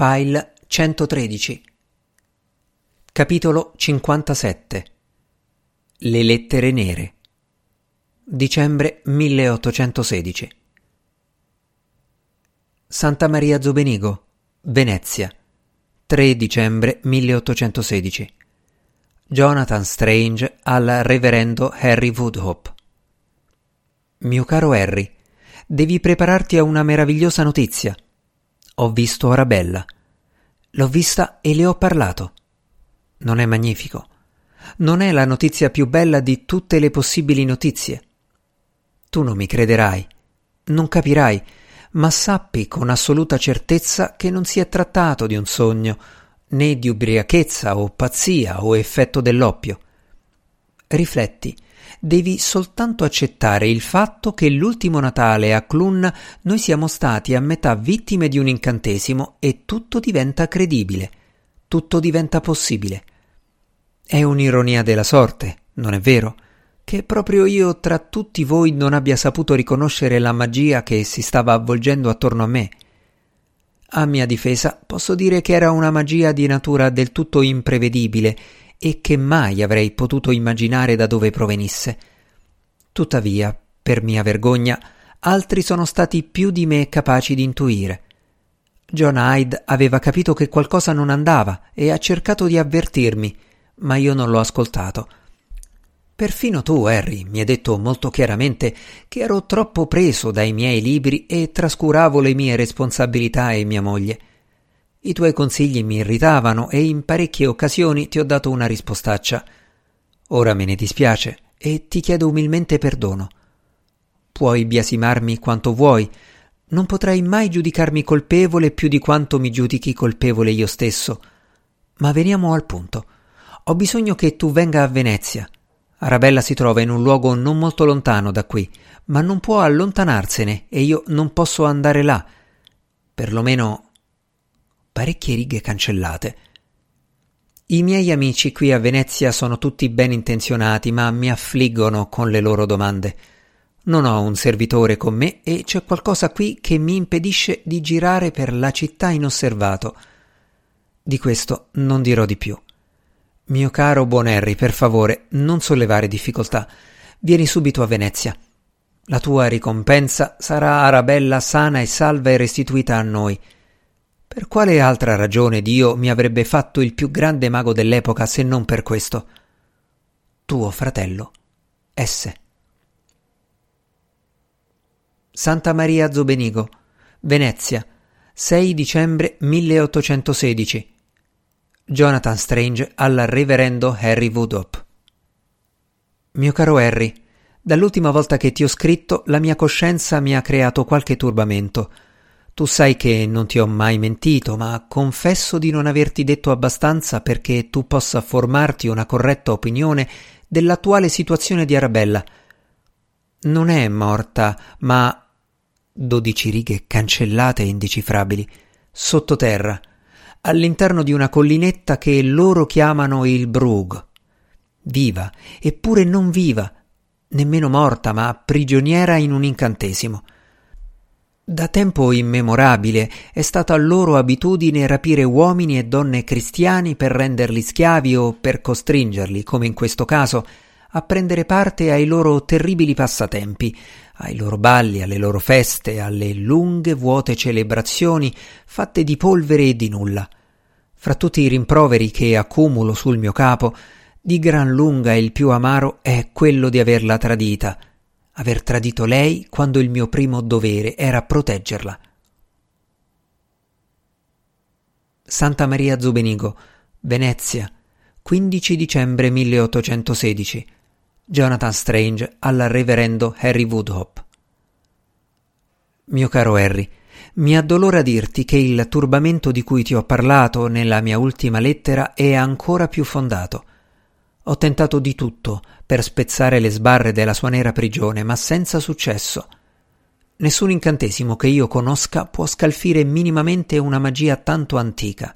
File 113 Capitolo 57 Le lettere nere. Dicembre 1816 Santa Maria Zobenigo, Venezia. 3 dicembre 1816 Jonathan Strange al reverendo Harry Woodhope. Mio caro Harry, devi prepararti a una meravigliosa notizia. Ho visto Arabella. L'ho vista e le ho parlato. Non è magnifico. Non è la notizia più bella di tutte le possibili notizie. Tu non mi crederai, non capirai, ma sappi con assoluta certezza che non si è trattato di un sogno, né di ubriachezza o pazzia o effetto dell'oppio. Rifletti devi soltanto accettare il fatto che l'ultimo Natale a Clun noi siamo stati a metà vittime di un incantesimo e tutto diventa credibile, tutto diventa possibile. È un'ironia della sorte, non è vero? Che proprio io tra tutti voi non abbia saputo riconoscere la magia che si stava avvolgendo attorno a me. A mia difesa posso dire che era una magia di natura del tutto imprevedibile e che mai avrei potuto immaginare da dove provenisse. Tuttavia, per mia vergogna, altri sono stati più di me capaci di intuire. John Hyde aveva capito che qualcosa non andava e ha cercato di avvertirmi, ma io non l'ho ascoltato. Perfino tu, Harry, mi hai detto molto chiaramente che ero troppo preso dai miei libri e trascuravo le mie responsabilità e mia moglie. I tuoi consigli mi irritavano e in parecchie occasioni ti ho dato una rispostaccia. Ora me ne dispiace e ti chiedo umilmente perdono. Puoi biasimarmi quanto vuoi, non potrai mai giudicarmi colpevole più di quanto mi giudichi colpevole io stesso. Ma veniamo al punto. Ho bisogno che tu venga a Venezia. Arabella si trova in un luogo non molto lontano da qui, ma non può allontanarsene e io non posso andare là. Perlomeno parecchie righe cancellate. I miei amici qui a Venezia sono tutti ben intenzionati, ma mi affliggono con le loro domande. Non ho un servitore con me e c'è qualcosa qui che mi impedisce di girare per la città inosservato. Di questo non dirò di più. Mio caro buon Harry, per favore, non sollevare difficoltà. Vieni subito a Venezia. La tua ricompensa sarà Arabella sana e salva e restituita a noi. Per quale altra ragione Dio mi avrebbe fatto il più grande mago dell'epoca se non per questo? Tuo fratello S. Santa Maria Zobenigo, Venezia, 6 dicembre 1816. Jonathan Strange al reverendo Harry Woodop. Mio caro Harry, dall'ultima volta che ti ho scritto la mia coscienza mi ha creato qualche turbamento. Tu sai che non ti ho mai mentito, ma confesso di non averti detto abbastanza perché tu possa formarti una corretta opinione dell'attuale situazione di Arabella. Non è morta, ma dodici righe cancellate e indecifrabili, sottoterra, all'interno di una collinetta che loro chiamano il Brug. Viva, eppure non viva, nemmeno morta, ma prigioniera in un incantesimo. Da tempo immemorabile è stata loro abitudine rapire uomini e donne cristiani per renderli schiavi o per costringerli, come in questo caso, a prendere parte ai loro terribili passatempi, ai loro balli, alle loro feste, alle lunghe vuote celebrazioni fatte di polvere e di nulla. Fra tutti i rimproveri che accumulo sul mio capo, di gran lunga il più amaro è quello di averla tradita, aver tradito lei quando il mio primo dovere era proteggerla. Santa Maria Zubenigo, Venezia, 15 dicembre 1816. Jonathan Strange al reverendo Harry Woodhope. Mio caro Harry, mi addolora dirti che il turbamento di cui ti ho parlato nella mia ultima lettera è ancora più fondato. Ho tentato di tutto per spezzare le sbarre della sua nera prigione, ma senza successo. Nessun incantesimo che io conosca può scalfire minimamente una magia tanto antica.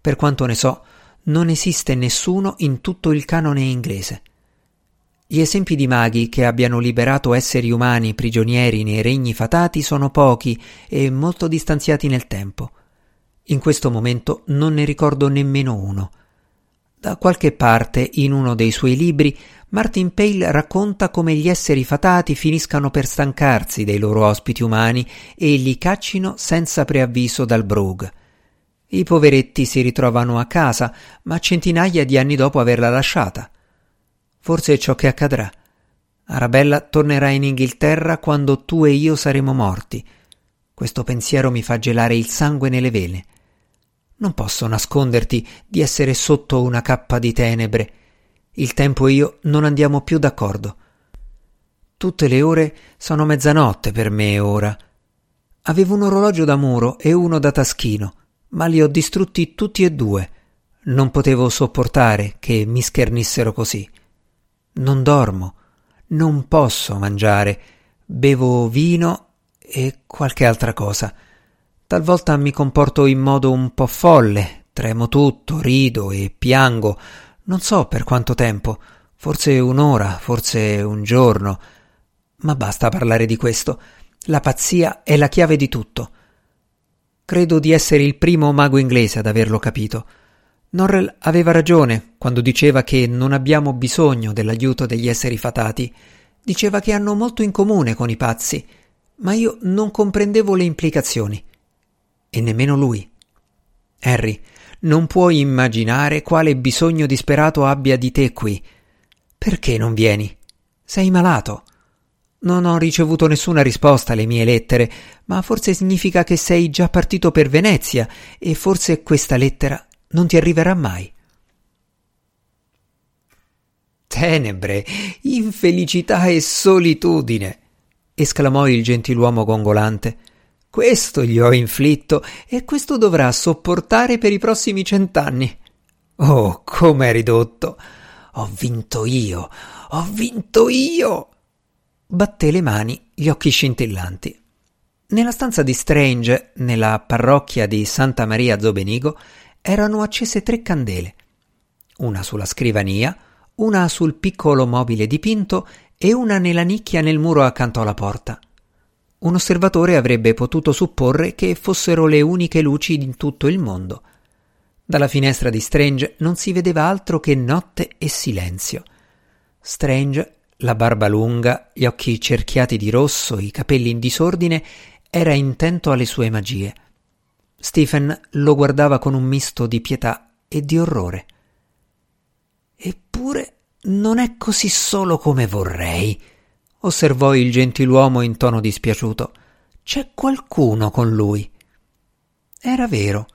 Per quanto ne so, non esiste nessuno in tutto il canone inglese. Gli esempi di maghi che abbiano liberato esseri umani prigionieri nei regni fatati sono pochi e molto distanziati nel tempo. In questo momento non ne ricordo nemmeno uno. Da qualche parte, in uno dei suoi libri, Martin Pale racconta come gli esseri fatati finiscano per stancarsi dei loro ospiti umani e li caccino senza preavviso dal Brug. I poveretti si ritrovano a casa, ma centinaia di anni dopo averla lasciata. Forse è ciò che accadrà. Arabella tornerà in Inghilterra quando tu e io saremo morti. Questo pensiero mi fa gelare il sangue nelle vene. Non posso nasconderti di essere sotto una cappa di tenebre. Il tempo e io non andiamo più d'accordo. Tutte le ore sono mezzanotte per me ora. Avevo un orologio da muro e uno da taschino, ma li ho distrutti tutti e due. Non potevo sopportare che mi schernissero così. Non dormo, non posso mangiare, bevo vino e qualche altra cosa. Talvolta mi comporto in modo un po' folle, tremo tutto, rido e piango, non so per quanto tempo, forse un'ora, forse un giorno. Ma basta parlare di questo. La pazzia è la chiave di tutto. Credo di essere il primo mago inglese ad averlo capito. Norrell aveva ragione quando diceva che non abbiamo bisogno dell'aiuto degli esseri fatati. Diceva che hanno molto in comune con i pazzi, ma io non comprendevo le implicazioni e nemmeno lui. Harry, non puoi immaginare quale bisogno disperato abbia di te qui. Perché non vieni? Sei malato. Non ho ricevuto nessuna risposta alle mie lettere, ma forse significa che sei già partito per Venezia e forse questa lettera non ti arriverà mai. Tenebre, infelicità e solitudine, esclamò il gentiluomo gongolante. Questo gli ho inflitto e questo dovrà sopportare per i prossimi cent'anni. Oh, com'è ridotto! Ho vinto io! Ho vinto io! Batté le mani, gli occhi scintillanti. Nella stanza di Strange, nella parrocchia di Santa Maria Zobenigo, erano accese tre candele. Una sulla scrivania, una sul piccolo mobile dipinto e una nella nicchia nel muro accanto alla porta. Un osservatore avrebbe potuto supporre che fossero le uniche luci in tutto il mondo. Dalla finestra di Strange non si vedeva altro che notte e silenzio. Strange, la barba lunga, gli occhi cerchiati di rosso, i capelli in disordine, era intento alle sue magie. Stephen lo guardava con un misto di pietà e di orrore. Eppure non è così solo come vorrei, osservò il gentiluomo in tono dispiaciuto. C'è qualcuno con lui. Era vero.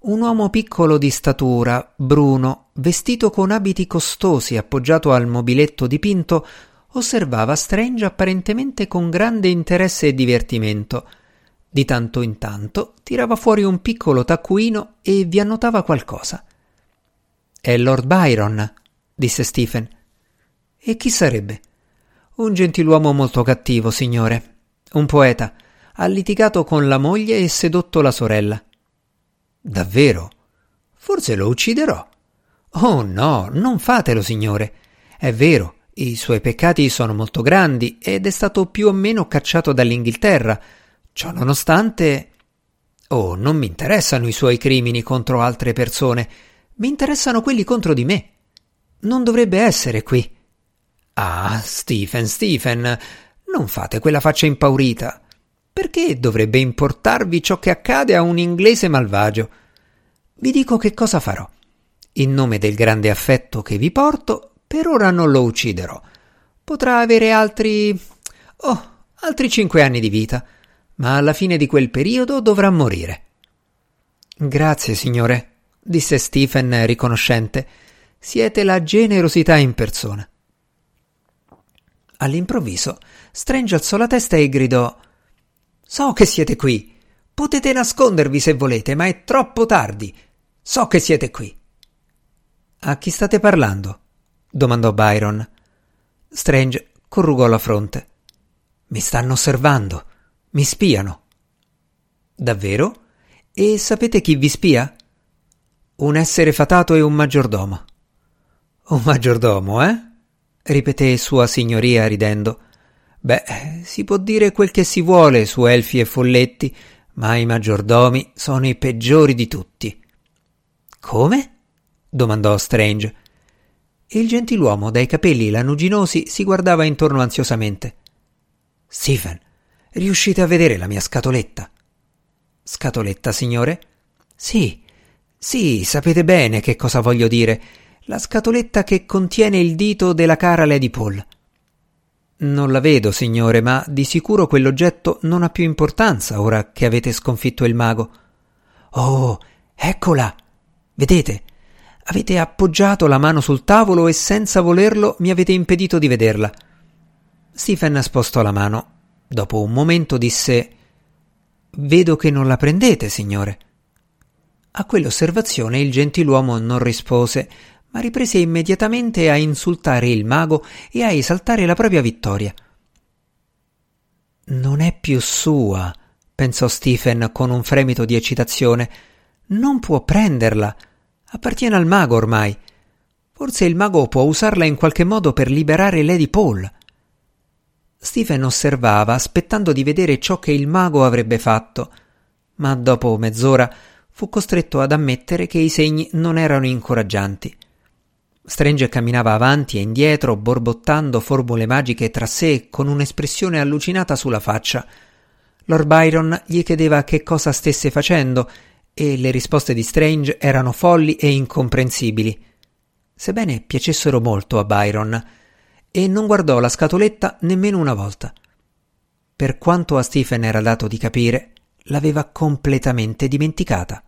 Un uomo piccolo di statura, bruno, vestito con abiti costosi appoggiato al mobiletto dipinto, osservava Strange apparentemente con grande interesse e divertimento. Di tanto in tanto tirava fuori un piccolo taccuino e vi annotava qualcosa. È Lord Byron, disse Stephen. E chi sarebbe? Un gentiluomo molto cattivo, signore. Un poeta. Ha litigato con la moglie e sedotto la sorella. Davvero? Forse lo ucciderò. Oh no, non fatelo, signore. È vero, i suoi peccati sono molto grandi ed è stato più o meno cacciato dall'Inghilterra. Ciò nonostante. Oh, non mi interessano i suoi crimini contro altre persone, mi interessano quelli contro di me. Non dovrebbe essere qui. Ah, Stephen, Stephen, non fate quella faccia impaurita. Perché dovrebbe importarvi ciò che accade a un inglese malvagio? Vi dico che cosa farò. In nome del grande affetto che vi porto, per ora non lo ucciderò. Potrà avere altri. oh, altri cinque anni di vita, ma alla fine di quel periodo dovrà morire. Grazie, signore, disse Stephen riconoscente. Siete la generosità in persona. All'improvviso, Strange alzò la testa e gridò: So che siete qui. Potete nascondervi se volete, ma è troppo tardi. So che siete qui. A chi state parlando? domandò Byron. Strange corrugò la fronte. Mi stanno osservando. Mi spiano. Davvero? E sapete chi vi spia? Un essere fatato e un maggiordomo. Un maggiordomo, eh? Ripeté Sua Signoria ridendo. Beh, si può dire quel che si vuole su elfi e folletti, ma i maggiordomi sono i peggiori di tutti. Come? domandò Strange. Il gentiluomo dai capelli lanuginosi si guardava intorno ansiosamente. Stephen, riuscite a vedere la mia scatoletta? Scatoletta, signore? Sì, sì, sapete bene che cosa voglio dire. La scatoletta che contiene il dito della cara Lady Paul. Non la vedo, signore, ma di sicuro quell'oggetto non ha più importanza ora che avete sconfitto il mago. Oh, eccola! Vedete? Avete appoggiato la mano sul tavolo e senza volerlo mi avete impedito di vederla. Stephen spostò la mano. Dopo un momento disse Vedo che non la prendete, signore. A quell'osservazione il gentiluomo non rispose, ma riprese immediatamente a insultare il mago e a esaltare la propria vittoria. Non è più sua, pensò Stephen con un fremito di eccitazione. Non può prenderla. Appartiene al mago ormai. Forse il mago può usarla in qualche modo per liberare Lady Paul. Stephen osservava, aspettando di vedere ciò che il mago avrebbe fatto, ma dopo mezz'ora fu costretto ad ammettere che i segni non erano incoraggianti. Strange camminava avanti e indietro, borbottando formule magiche tra sé con un'espressione allucinata sulla faccia. Lord Byron gli chiedeva che cosa stesse facendo e le risposte di Strange erano folli e incomprensibili. Sebbene piacessero molto a Byron, e non guardò la scatoletta nemmeno una volta. Per quanto a Stephen era dato di capire, l'aveva completamente dimenticata.